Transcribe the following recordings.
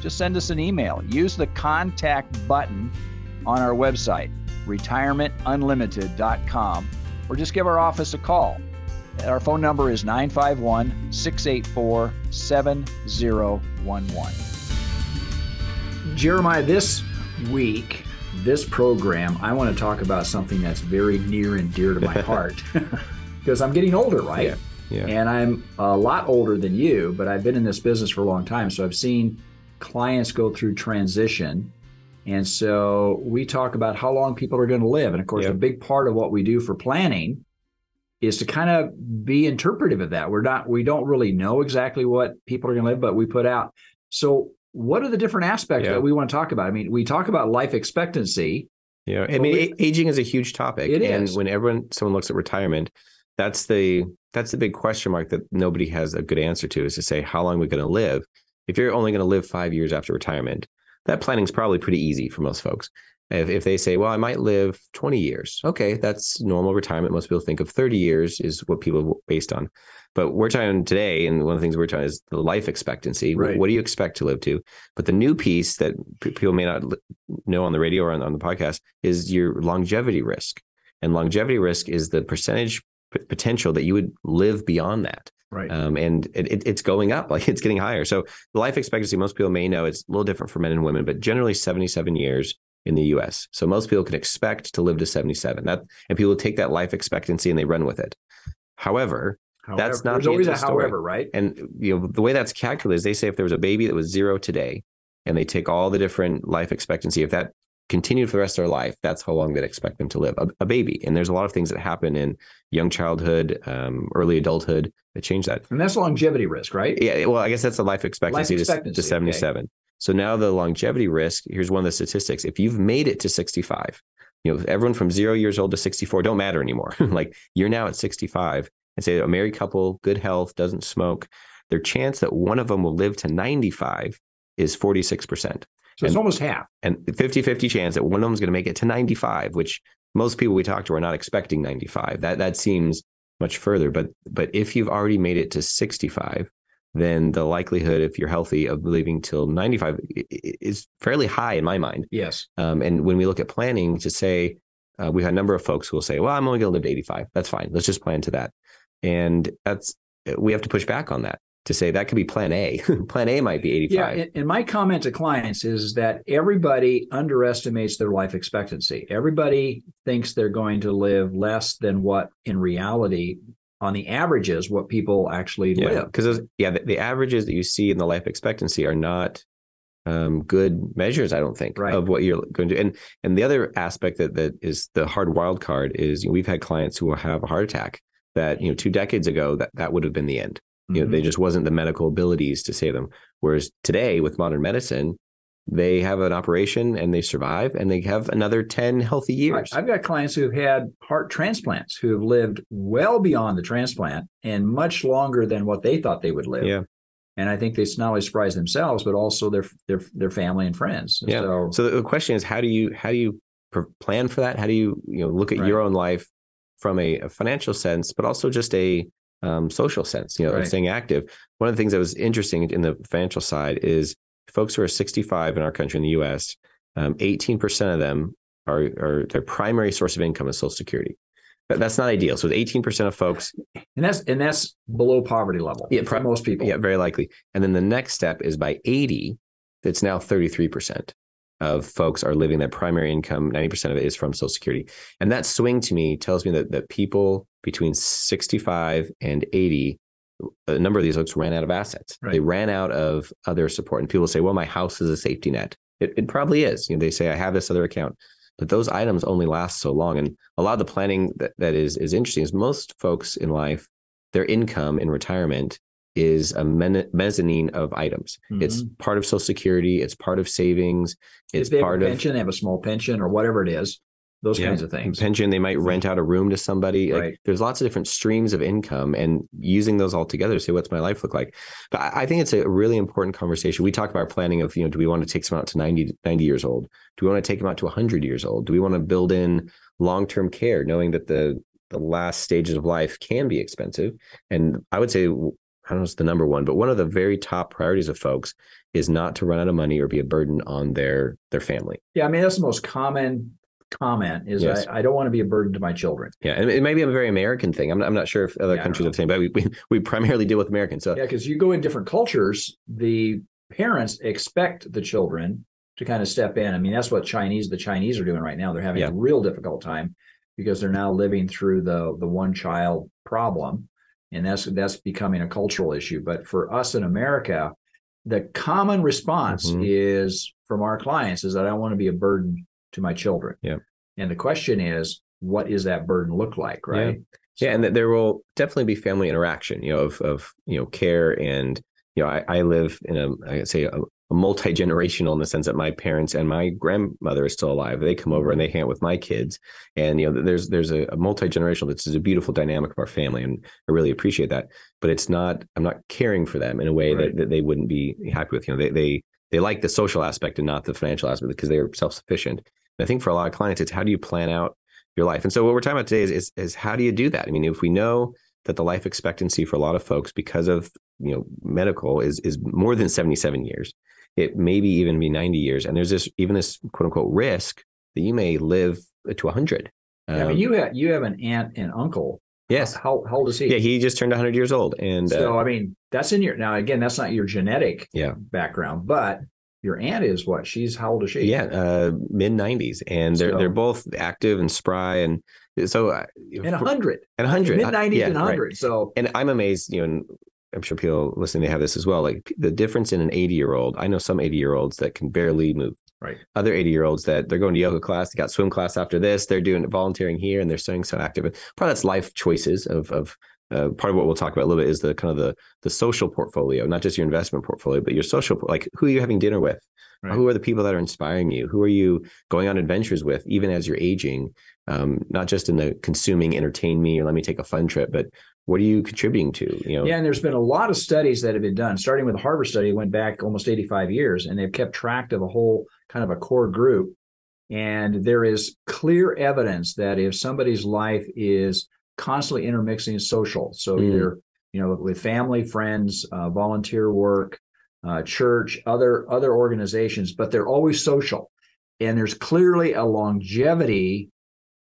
just send us an email. Use the contact button on our website, retirementunlimited.com, or just give our office a call. Our phone number is 951 684 7011. Jeremiah, this week, this program, I want to talk about something that's very near and dear to my heart because I'm getting older, right? Yeah. Yeah. And I'm a lot older than you, but I've been in this business for a long time. So I've seen clients go through transition. And so we talk about how long people are going to live. And of course, Yep. a big part of what we do for planning is to kind of be interpretive of that. We're not, we don't really know exactly what people are going to live, but we put out. So, what are the different aspects Yeah. that we want to talk about? I mean, we talk about life expectancy. Yeah, I mean, we- aging is a huge topic, It and is. when everyone someone looks at retirement, that's the that's the big question mark that nobody has a good answer to is to say how long are we going to live. If you're only going to live five years after retirement, that planning is probably pretty easy for most folks. If, if they say, well, I might live 20 years, okay, that's normal retirement. Most people think of 30 years is what people are based on. But we're talking today, and one of the things we're talking is the life expectancy. What- Right. What do you expect to live to? But the new piece that people may not know on the radio or on, on the podcast is your longevity risk. And longevity risk is the percentage p- potential that you would live beyond that. Right. Um, and it, it, it's going up, like it's getting higher. So the life expectancy, most people may know it's a little different for men and women, but generally 77 years in the US. So most people can expect to live to 77. That and people take that life expectancy and they run with it. However, That's not There's the always a story. however, right? and you know the way that's calculated is they say if there was a baby that was zero today and they take all the different life expectancy if that continued for the rest of their life that's how long they'd expect them to live. A, a baby and there's a lot of things that happen in young childhood um, early adulthood that change that. And that's longevity risk, right? yeah well i guess that's the life expectancy, to- expectancy, to, okay. 77 so now the longevity risk here's one of the statistics. If you've made it to 65 you know everyone from zero years old to 64 don't matter anymore. Like you're now at 65 and say a married couple good health doesn't smoke their chance that one of them will live to 95 is 46% So it's almost half. and 50-50 chance that one of them is going to make it to 95 which most people we talk to are not expecting 95 that that seems much further but but if you've already made it to 65 then the likelihood if you're healthy of living till 95 i- i- is fairly high in my mind. Yes. um, and when we look at planning to say uh, we have a number of folks who will say well i'm only going to live to 85 that's fine. Let's just plan to that. And that's we have to push back on that to say that could be plan a plan a might be 85 Yeah, and, my comment to clients is that everybody underestimates their life expectancy. Everybody thinks they're going to live less than what in reality, on the averages what people actually Yeah, live. because yeah, the, the averages that you see in the life expectancy are not um, good measures. I don't think Right. of what you're going to. And and the other aspect that that is the hard wild card is you know, we've had clients who will have a heart attack that you know two decades ago that that would have been the end. You know, they mm-hmm. just wasn't the medical abilities to save them. Whereas today with modern medicine, they have an operation and they survive and they have another ten healthy years. I've got clients who've had heart transplants who have lived well beyond the transplant and much longer than what they thought they would live. Yeah. And I think they not only surprise themselves, but also their their their family and friends. Yeah. So, So the question is, how do you how do you plan for that? How do you you know look at Right. your own life from a, a financial sense, but also just a um, social sense? You know, Right. staying active. One of the things that was interesting in the financial side is folks who are 65 in our country in the U.S. Um, 18% of them are are their primary source of income is Social Security. That, that's not ideal. So 18% of folks and that's and that's below poverty level Yeah, for pro- most people. Yeah, very likely. And then the next step is by 80, that's now 33% of folks are living their primary income. 90% of it is from Social Security. And that swing to me tells me that, that people between 65 and 80, a number of these folks ran out of assets. Right. They ran out of other support. And people say, well, my house is a safety net. It, it probably is. You know, they say, I have this other account. But those items only last so long. And a lot of the planning that, that is is interesting is most folks in life, their income in retirement is a men- mezzanine of items. Mm-hmm. It's part of Social Security. It's part of savings. It's part of pension. They have a small pension or whatever it is. Those yeah. kinds of things. Pension. They might rent out a room to somebody. Right. Like, there's lots of different streams of income, and using those all together to say what's my life look like. But I, I think it's a really important conversation. We talk about planning of you know, do we want to take someone out to 90, 90 years old? Do we want to take them out to 100 years old? Do we want to build in long term care, knowing that the the last stages of life can be expensive. And I would say, I don't know, it's the number one, but one of the very top priorities of folks is not to run out of money or be a burden on their their family. Yeah, I mean that's the most common comment is yes. I, I, don't want to be a burden to my children. Yeah, and it may be a very American thing. I'm not, I'm not sure if other yeah, countries are the same, but we, we, we primarily deal with Americans. So yeah, because you go in different cultures, the parents expect the children to kind of step in. I mean, that's what Chinese the Chinese are doing right now. They're having yeah. a real difficult time because they're now living through the the one child problem and that's that's becoming a cultural issue but for us in america the common response mm-hmm. is from our clients is that i don't want to be a burden to my children yeah and the question is what is that burden look like right yeah, so, yeah and that there will definitely be family interaction you know of of you know care and you know i, I live in a i say a, multi generational in the sense that my parents and my grandmother is still alive. They come over and they hang out with my kids, and you know, there's there's a, a multi generational. This is a beautiful dynamic of our family, and I really appreciate that. But it's not. I'm not caring for them in a way right. that, that they wouldn't be happy with. You know, they they they like the social aspect and not the financial aspect because they're self sufficient. I think for a lot of clients, it's how do you plan out your life? And so what we're talking about today is, is, is how do you do that? I mean, if we know that the life expectancy for a lot of folks because of you know medical is is more than 77 years it maybe even be 90 years. And there's this even this quote unquote risk that you may live to 100. Um, yeah, I mean, um, you have you have an aunt and uncle. Yes. How, how old is he? Yeah, he just turned 100 years old. And so, uh, I mean, that's in your now. Again, that's not your genetic yeah. background, but your aunt is what? She's how old is she? Yeah, uh, mid 90s, and they're so, they're both active and spry, and so uh, and 100 and 100 mid 90s yeah, and 100. Right. So, and I'm amazed, you know, I'm sure people listening they have this as well. Like the difference in an 80 year old. I know some 80 year olds that can barely move. Right. Other 80 year olds that they're going to yoga class, they got swim class after this, they're doing volunteering here, and they're staying so active. Part of that's life choices of of uh, part of what we'll talk about a little bit is the kind of the the social portfolio, not just your investment portfolio, but your social like who are you having dinner with? Right. Who are the people that are inspiring you? Who are you going on adventures with, even as you're aging? Um, not just in the consuming, entertain me, or let me take a fun trip, but what are you contributing to? You know, yeah, and there's been a lot of studies that have been done, starting with the Harvard study, went back almost 85 years, and they've kept track of a whole kind of a core group. And there is clear evidence that if somebody's life is constantly intermixing social, so mm. either you know with family, friends, uh, volunteer work, uh, church, other other organizations, but they're always social, and there's clearly a longevity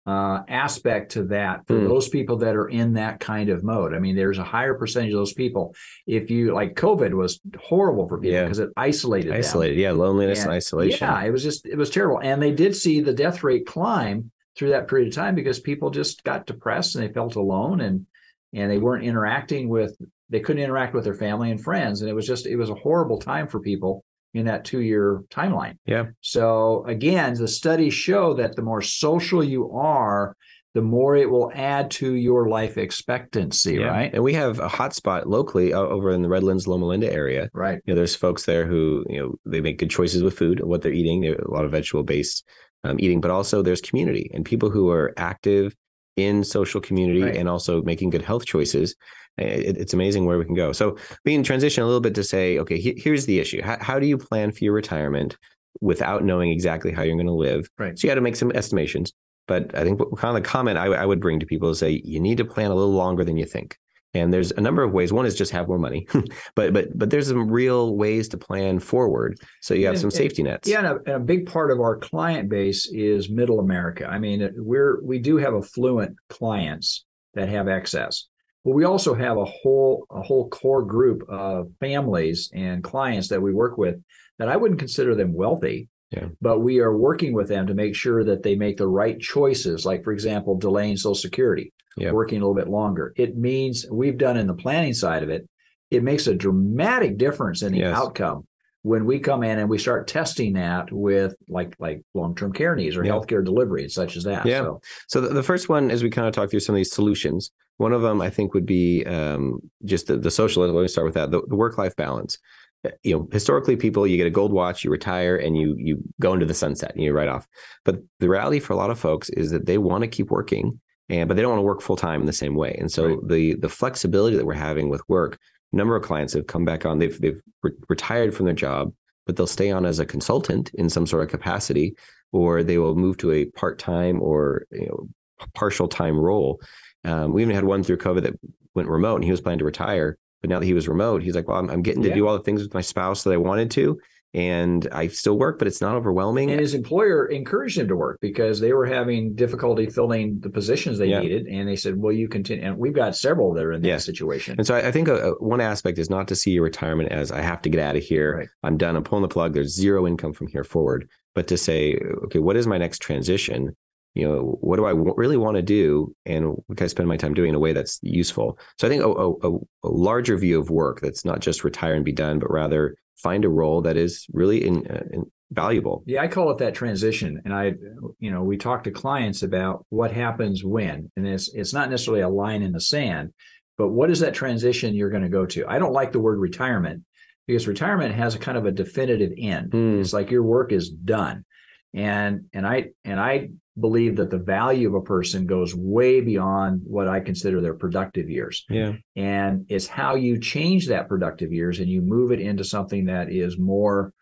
uh, aspect to that for mm. those people that are in that kind of mode. I mean, there's a higher percentage of those people. If you like COVID was horrible for people because yeah. it isolated, isolated, them. yeah, loneliness and, and, isolation. Yeah, it was just it was terrible, and they did see the death rate climb through that period of time because people just got depressed and they felt alone and and they weren't interacting with they couldn't interact with their family and friends and it was just it was a horrible time for people in that two year timeline. Yeah. So again, the studies show that the more social you are, the more it will add to your life expectancy, yeah. right? And we have a hotspot locally uh, over in the Redlands, Loma Linda area. Right. You know, there's folks there who, you know, they make good choices with food, what they're eating, they're a lot of vegetable based um, eating, but also there's community and people who are active in social community right. and also making good health choices it, it's amazing where we can go. So being transition a little bit to say, okay, he, here's the issue. How, how do you plan for your retirement without knowing exactly how you're going to live? Right. So you got to make some estimations. But I think kind of the comment I, I would bring to people is say you need to plan a little longer than you think. And there's a number of ways. One is just have more money, but but but there's some real ways to plan forward. So you have and, some safety nets. Yeah, and a, and a, big part of our client base is Middle America. I mean, we're we do have affluent clients that have excess, but we also have a whole a whole core group of families and clients that we work with that I wouldn't consider them wealthy. Yeah. But we are working with them to make sure that they make the right choices, like for example, delaying Social Security, yeah. working a little bit longer. It means we've done in the planning side of it, it makes a dramatic difference in the yes. outcome when we come in and we start testing that with like like long-term care needs or Yeah. healthcare delivery and such as that. Yeah. So, So the, the first one, as we kind of talk through some of these solutions, one of them I think would be um, just the, the social. Let me start with that. The, the work life balance. Uh, You know, historically, people you get a gold watch, you retire, and you you go into the sunset and you write off. But the reality for a lot of folks is that they want to keep working, and but they don't want to work full time in the same way. And so Right. the the flexibility that we're having with work, a number of clients have come back on. They've they've re- retired from their job, but they'll stay on as a consultant in some sort of capacity, or they will move to a part time or you know partial time role. Um, we even had one through COVID that went remote, and he was planning to retire. But now that he was remote, he's like, "Well, I'm, I'm getting to Yeah. do all the things with my spouse that I wanted to, and I still work, but it's not overwhelming." and his employer encouraged him to work because they were having difficulty filling the positions they Yeah. needed, and they said, "Well, you continue." And we've got several that are in that Yeah. situation. And so I, I think a, a- one aspect is not to see your retirement as I have to get out of here. Right. I'm done. I'm pulling the plug. There's zero income from here forward. But to say, okay, what is my next transition? You know, what do I w- really want to do, and what can I spend my time doing in a way that's useful? So I think a, a, a larger view of work that's not just retire and be done, but rather find a role that is really in, uh, in valuable. Yeah, I call it that transition. And I, you know, we talk to clients about what happens when, and it's it's not necessarily a line in the sand, but what is that transition you're going to go to? I don't like the word retirement because retirement has a kind of a definitive end. Hmm. It's like your work is done. And and I and I believe that the value of a person goes way beyond what I consider their productive years. Yeah. And it's how you change that productive years and you move it into something that is more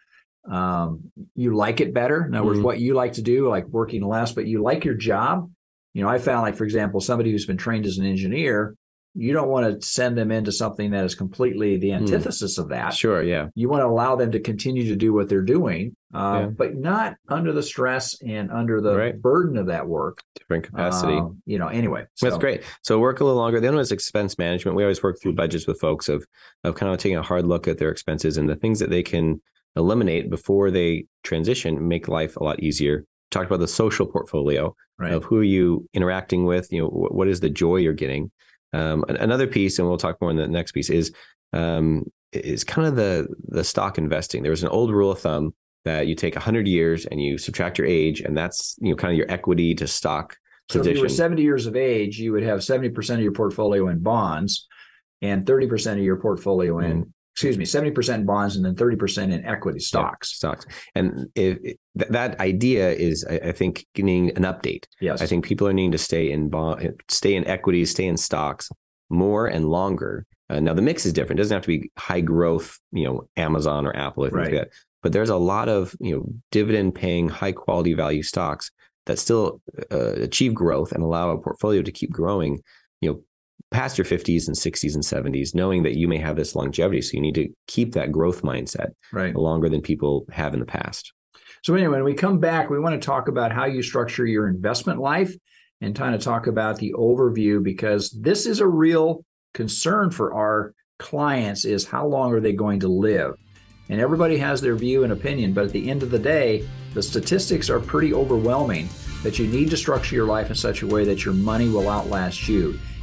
um, you like it better. In other words, Mhm. what you like to do, like working less, but you like your job. You know, I found like, for example, somebody who's been trained as an engineer, you don't want to send them into something that is completely the Hmm. antithesis of that. Sure. Yeah. You want to allow them to continue to do what they're doing, uh, Yeah. but not under the stress and under the Right. burden of that work. Different capacity. Um, you know, anyway. That's great. So work a little longer. The other one is expense management. We always work through budgets with folks of of kind of taking a hard look at their expenses and the things that they can eliminate before they transition, make life a lot easier. Talked about the social portfolio Right. of who are you interacting with. You know, what is the joy you're getting. Um, another piece, and we'll talk more in the next piece, is um, is kind of the the stock investing. There was an old rule of thumb that you take 100 years and you subtract your age, and that's you know kind of your equity to stock So if you were 70 years of age, you would have 70% of your portfolio in bonds and 30% of your portfolio in, Mm. Excuse me, 70% in bonds and then 30% in equity stocks. stocks. And th- that idea is, I, I think, getting an update. Yes. I think people are needing to stay in bond, stay in equities, stay in stocks more and longer. Uh, now the mix is different. It doesn't have to be high growth, you know, Amazon or Apple or things Right. like that. But there's a lot of you know dividend paying, high quality value stocks that still uh, achieve growth and allow a portfolio to keep growing. You know, past your 50s and 60s and 70s, knowing that you may have this longevity. So you need to keep that growth mindset right. longer than people have in the past. So anyway, when we come back, we want to talk about how you structure your investment life and kind of talk about the overview because this is a real concern for our clients is how long are they going to live? And everybody has their view and opinion, but at the end of the day, the statistics are pretty overwhelming that you need to structure your life in such a way that your money will outlast you.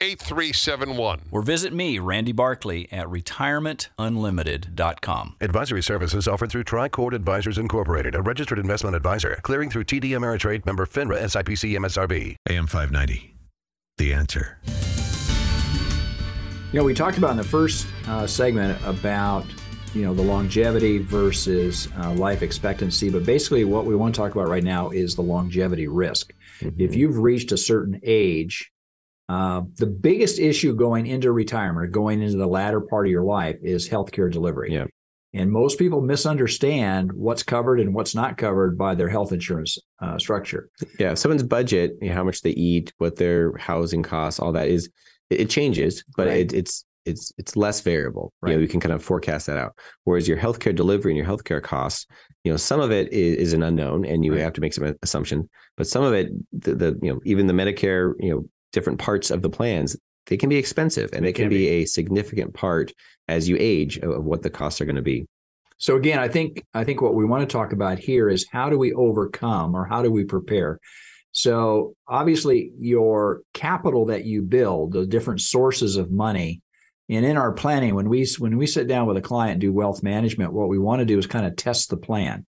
8371. Or visit me, Randy Barkley, at retirementunlimited.com. Advisory services offered through Tricord Advisors Incorporated, a registered investment advisor, clearing through TD Ameritrade member FINRA SIPC MSRB. AM 590. The answer. You know, we talked about in the first uh, segment about you know the longevity versus uh, life expectancy, but basically what we want to talk about right now is the longevity risk. If you've reached a certain age, Uh, the biggest issue going into retirement, going into the latter part of your life, is healthcare delivery. Yeah. And most people misunderstand what's covered and what's not covered by their health insurance uh, structure. Yeah, someone's budget, you know, how much they eat, what their housing costs, all that is, it, it changes, but Right. it, it's it's it's less variable. You know, you can kind of forecast that out. Whereas your healthcare delivery and your healthcare costs, you know, some of it is, is an unknown, and you Right. have to make some assumption. But some of it, the, the you know, even the Medicare, you know, different parts of the plans, they can be expensive, and They it can, can be, a significant part as you age of, what the costs are going to be. So again, I think I think what we want to talk about here is how do we overcome or how do we prepare? So obviously your capital that you build, the different sources of money, and in our planning, when we when we sit down with a client and do wealth management, what we want to do is kind of test the plan.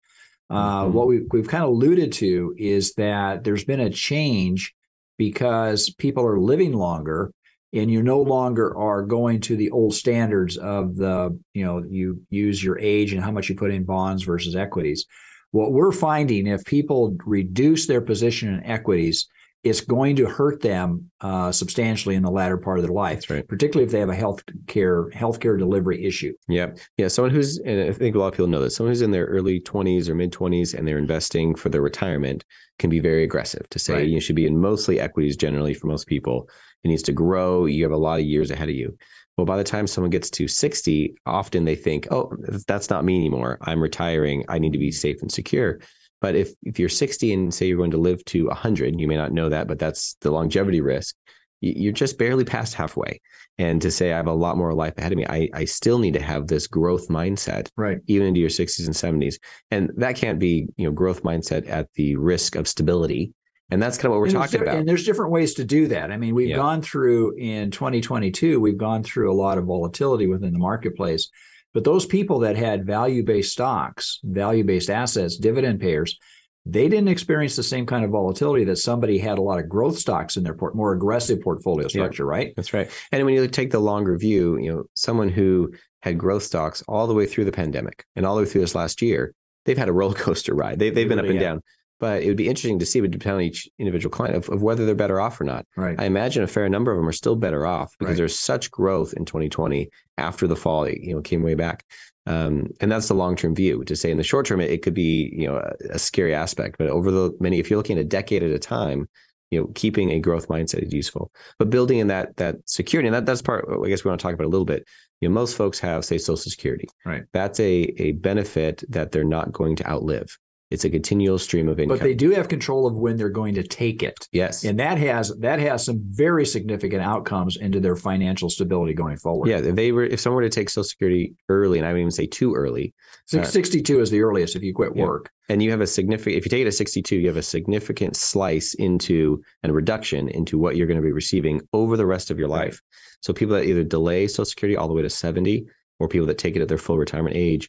Uh, Mhm. What we, we've kind of alluded to is that there's been a change because people are living longer and you no longer are going to the old standards of the you know you use your age and how much you put in bonds versus equities. What we're finding if people reduce their position in equities it's going to hurt them uh, substantially in the latter part of their life right. particularly if they have a health care healthcare delivery issue Yep. Yeah. Someone who's, and I think a lot of people know this, someone who's in their early 20s or mid 20s and they're investing for their retirement can be very aggressive to say Right. you should be in mostly equities generally for most people. It needs to grow. You have a lot of years ahead of you. Well, by the time someone gets to 60, often they think, oh, that's not me anymore. I'm retiring. I need to be safe and secure. But if, if you're 60 and say you're going to live to 100, you may not know that, but that's the longevity risk. You're just barely past halfway and to say I have a lot more life ahead of me, I, I still need to have this growth mindset right even into your 60s and 70s. And that can't be, you know, growth mindset at the risk of stability. And that's kind of what we're and talking about. And there's different ways to do that. I mean, we've Yeah. gone through in 2022, we've gone through a lot of volatility within the marketplace. But those people that had value based stocks, value based assets, dividend payers, they didn't experience the same kind of volatility that somebody had a lot of growth stocks in their port, more aggressive portfolio structure, right? That's right. And when you take the longer view, you know, someone who had growth stocks all the way through the pandemic and all the way through this last year, they've had a roller coaster ride. They, they've been up and have. down. But it would be interesting to see, would depend on each individual client of, of whether they're better off or not. Right. I imagine a fair number of them are still better off because Right. there's such growth in 2020 after the fall, you know, came way back. Um, and that's the long-term view to say in the short term, it, it could be, you know, a, a scary aspect, but over the many, if you're looking at a decade at a time, you know, keeping a growth mindset is useful, but building in that, that security, and that that's part, I guess we want to talk about a little bit. You know, most folks have say social security, Right. That's a, a benefit that they're not going to outlive. It's a continual stream of income. But they do have control of when they're going to take it. yes. And that has that has some very significant outcomes into their financial stability going forward. yeah. If they were, if someone were to take social security early, and I wouldn't even say too early, Six- Uh, 62 is the earliest if you quit Yeah. work. and you have a significant if you take it at 62 you have a significant slice into and reduction into what you're going to be receiving over the rest of your life so people that either delay social security all the way to 70 or people that take it at their full retirement age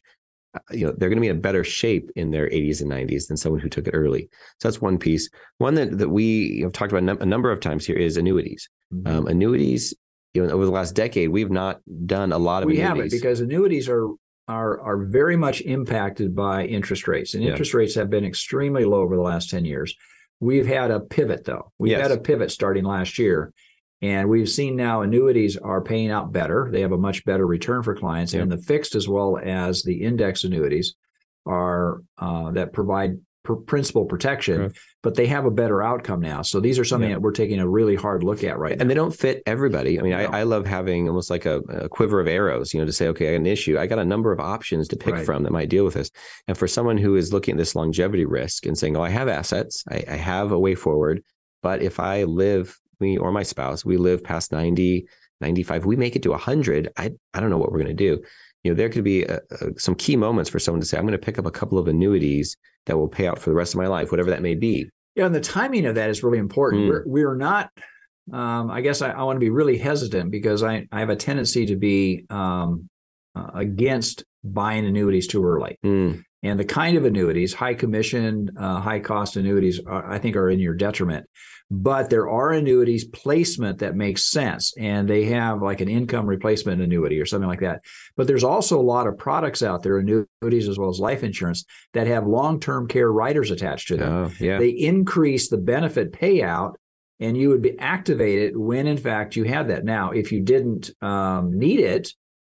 you know they're going to be in a better shape in their 80s and 90s than someone who took it early so that's one piece one that, that we have talked about a number of times here is annuities Mm-hmm. um, annuities you know over the last decade we've not done a lot of we annuities haven't because annuities are are are very much impacted by interest rates, and Yeah. interest rates have been extremely low over the last ten years. We've had a pivot though. We've Yes. had a pivot starting last year, and we've seen now annuities are paying out better. They have a much better return for clients, Yeah. and the fixed as well as the index annuities are uh, that provide pr- principal protection, Right. but they have a better outcome now. So these are something Yeah. that we're taking a really hard look at right now. and they don't fit everybody. I mean, No. I, I love having almost like a, a quiver of arrows, you know, to say, okay, I got an issue. I got a number of options to pick Right. from that might deal with this. And for someone who is looking at this longevity risk and saying, oh, I have assets, I, I have a way forward, but if I live, me or my spouse, we live past 90, 95, we make it to 100, I, I don't know what we're going to do. You know, there could be a, a, some key moments for someone to say, I'm going to pick up a couple of annuities that will pay out for the rest of my life, whatever that may be. Yeah, and the timing of that is really important. Mm. We're we're not. Um, I guess I, I want to be really hesitant because I, I have a tendency to be um, uh, against buying annuities too early. Mm, And the kind of annuities, high commission, uh, high cost annuities, are, I think are in your detriment. But there are annuities placement that makes sense, and they have like an income replacement annuity or something like that. But there's also a lot of products out there, annuities as well as life insurance, that have long term care riders attached to them oh, yeah. they increase the benefit payout and you would be activated when in fact you had that. Now, if you didn't um, need it,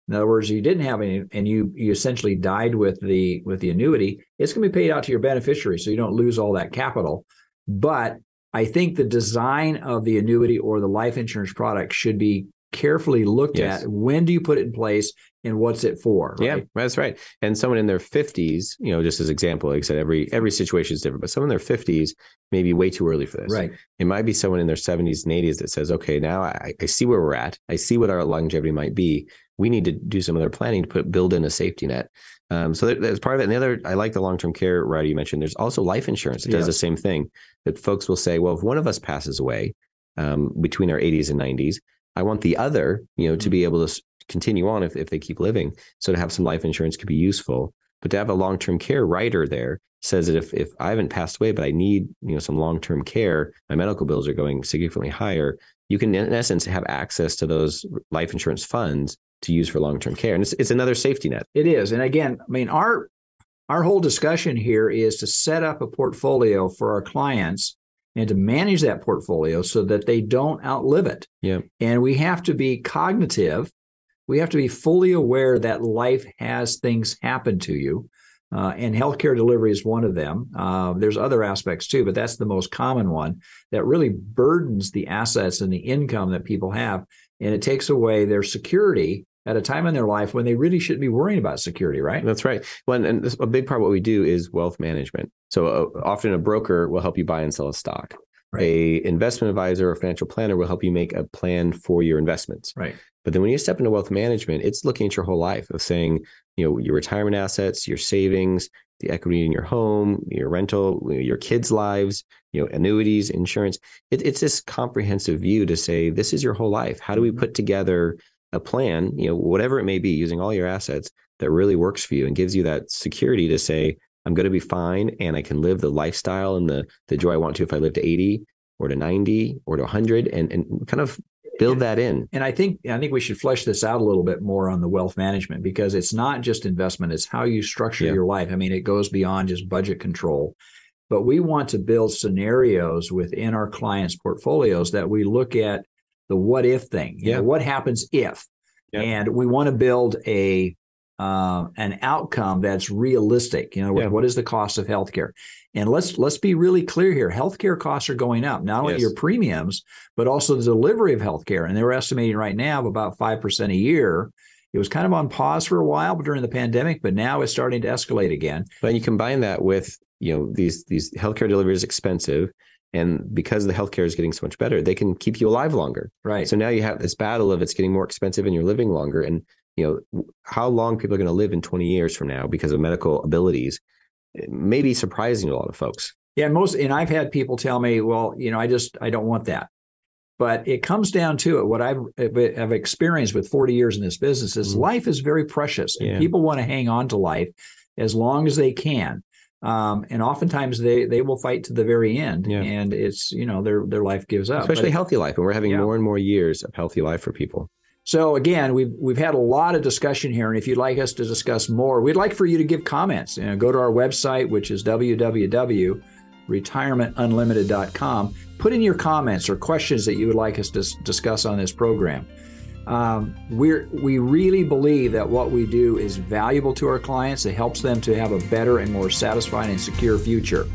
in other words, you didn't have any, and you you essentially died with the with the annuity. It's going to be paid out to your beneficiary, so you don't lose all that capital. But I think the design of the annuity or the life insurance product should be carefully looked yes. at. When do you put it in place, and what's it for? Right? Yeah, that's right. And someone in their fifties, you know, just as example, like I said, every every situation is different, but someone in their fifties may be way too early for this. Right. It might be someone in their seventies and eighties that says, okay, now I, I see where we're at. I see what our longevity might be we need to do some other planning to put build in a safety net. Um, so that's part of it. And the other, I like the long term care rider you mentioned. There's also life insurance that does the same thing. That folks will say, well, if one of us passes away um, between our 80s and 90s, I want the other, you know, to be mm-hmm. able to continue on if, if they keep living. So to have some life insurance could be useful. But to have a long term care rider there says that if if I haven't passed away, but I need you know some long term care, my medical bills are going significantly higher. You can in essence have access to those life insurance funds to use for long-term care. And it's, it's another safety net. It is. And again i mean our our whole discussion here is to set up a portfolio for our clients and to manage that portfolio so that they don't outlive it. Yeah and we have to be cognitive. We have to be fully aware that life has things happen to you uh, and healthcare delivery is one of them. Uh, there's other aspects too, but that's the most common one that really burdens the assets and the income that people have. And it takes away their security at a time in their life when they really shouldn't be worrying about security, right? That's right. Well, and this, a big part of what we do is wealth management. So uh, often a broker will help you buy and sell a stock. Right. A investment advisor or financial planner will help you make a plan for your investments. Right. But then when you step into wealth management, it's looking at your whole life of saying, you know, your retirement assets, your savings, the equity in your home, your rental, your kids' lives, you know, annuities, insurance. It, it's this comprehensive view to say, this is your whole life. How do we mm-hmm. put together a plan, you know, whatever it may be, using all your assets that really works for you and gives you that security to say, I'm going to be fine and I can live the lifestyle and the the joy I want to if I live to 80 or to 90 or to 100 and and kind of build that in. And I think I think we should flesh this out a little bit more on the wealth management because it's not just investment, it's how you structure yeah. your life. I mean, it goes beyond just budget control. But we want to build scenarios within our clients' portfolios that we look at the what if thing. yeah. Know, what happens if? Yeah. And we want to build a uh, an outcome that's realistic. You know, yeah. what is the cost of healthcare? And let's let's be really clear here: healthcare costs are going up. Not only yes. your premiums, but also the delivery of healthcare. And they're estimating right now about five percent a year. It was kind of on pause for a while during the pandemic, but now it's starting to escalate again. But you combine that with you know these these healthcare delivery is expensive and because the healthcare is getting so much better they can keep you alive longer right so now you have this battle of it's getting more expensive and you're living longer and you know how long people are going to live in 20 years from now because of medical abilities may be surprising to a lot of folks yeah most and i've had people tell me well you know i just i don't want that but it comes down to it what i've have experienced with 40 years in this business is mm-hmm. life is very precious and yeah. people want to hang on to life as long as they can um, and oftentimes they they will fight to the very end yeah. and it's you know their their life gives up especially but, healthy life and we're having yeah. more and more years of healthy life for people so again we've we've had a lot of discussion here and if you'd like us to discuss more we'd like for you to give comments you know, go to our website which is www.retirementunlimited.com put in your comments or questions that you would like us to discuss on this program um, we we really believe that what we do is valuable to our clients. It helps them to have a better and more satisfying and secure future.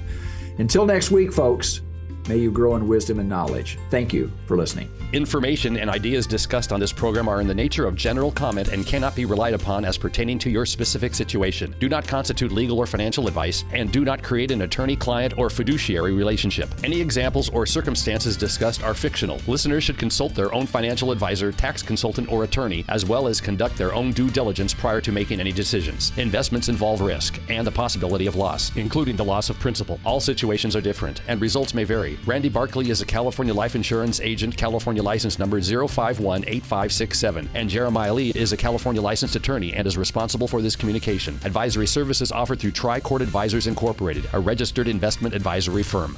Until next week, folks, May you grow in wisdom and knowledge. Thank you for listening. Information and ideas discussed on this program are in the nature of general comment and cannot be relied upon as pertaining to your specific situation. Do not constitute legal or financial advice and do not create an attorney client or fiduciary relationship. Any examples or circumstances discussed are fictional. Listeners should consult their own financial advisor, tax consultant, or attorney, as well as conduct their own due diligence prior to making any decisions. Investments involve risk and the possibility of loss, including the loss of principal. All situations are different and results may vary. Randy Barkley is a California life insurance agent, California license number 0518567, and Jeremiah Lee is a California licensed attorney and is responsible for this communication. Advisory services offered through Tricord Advisors Incorporated, a registered investment advisory firm.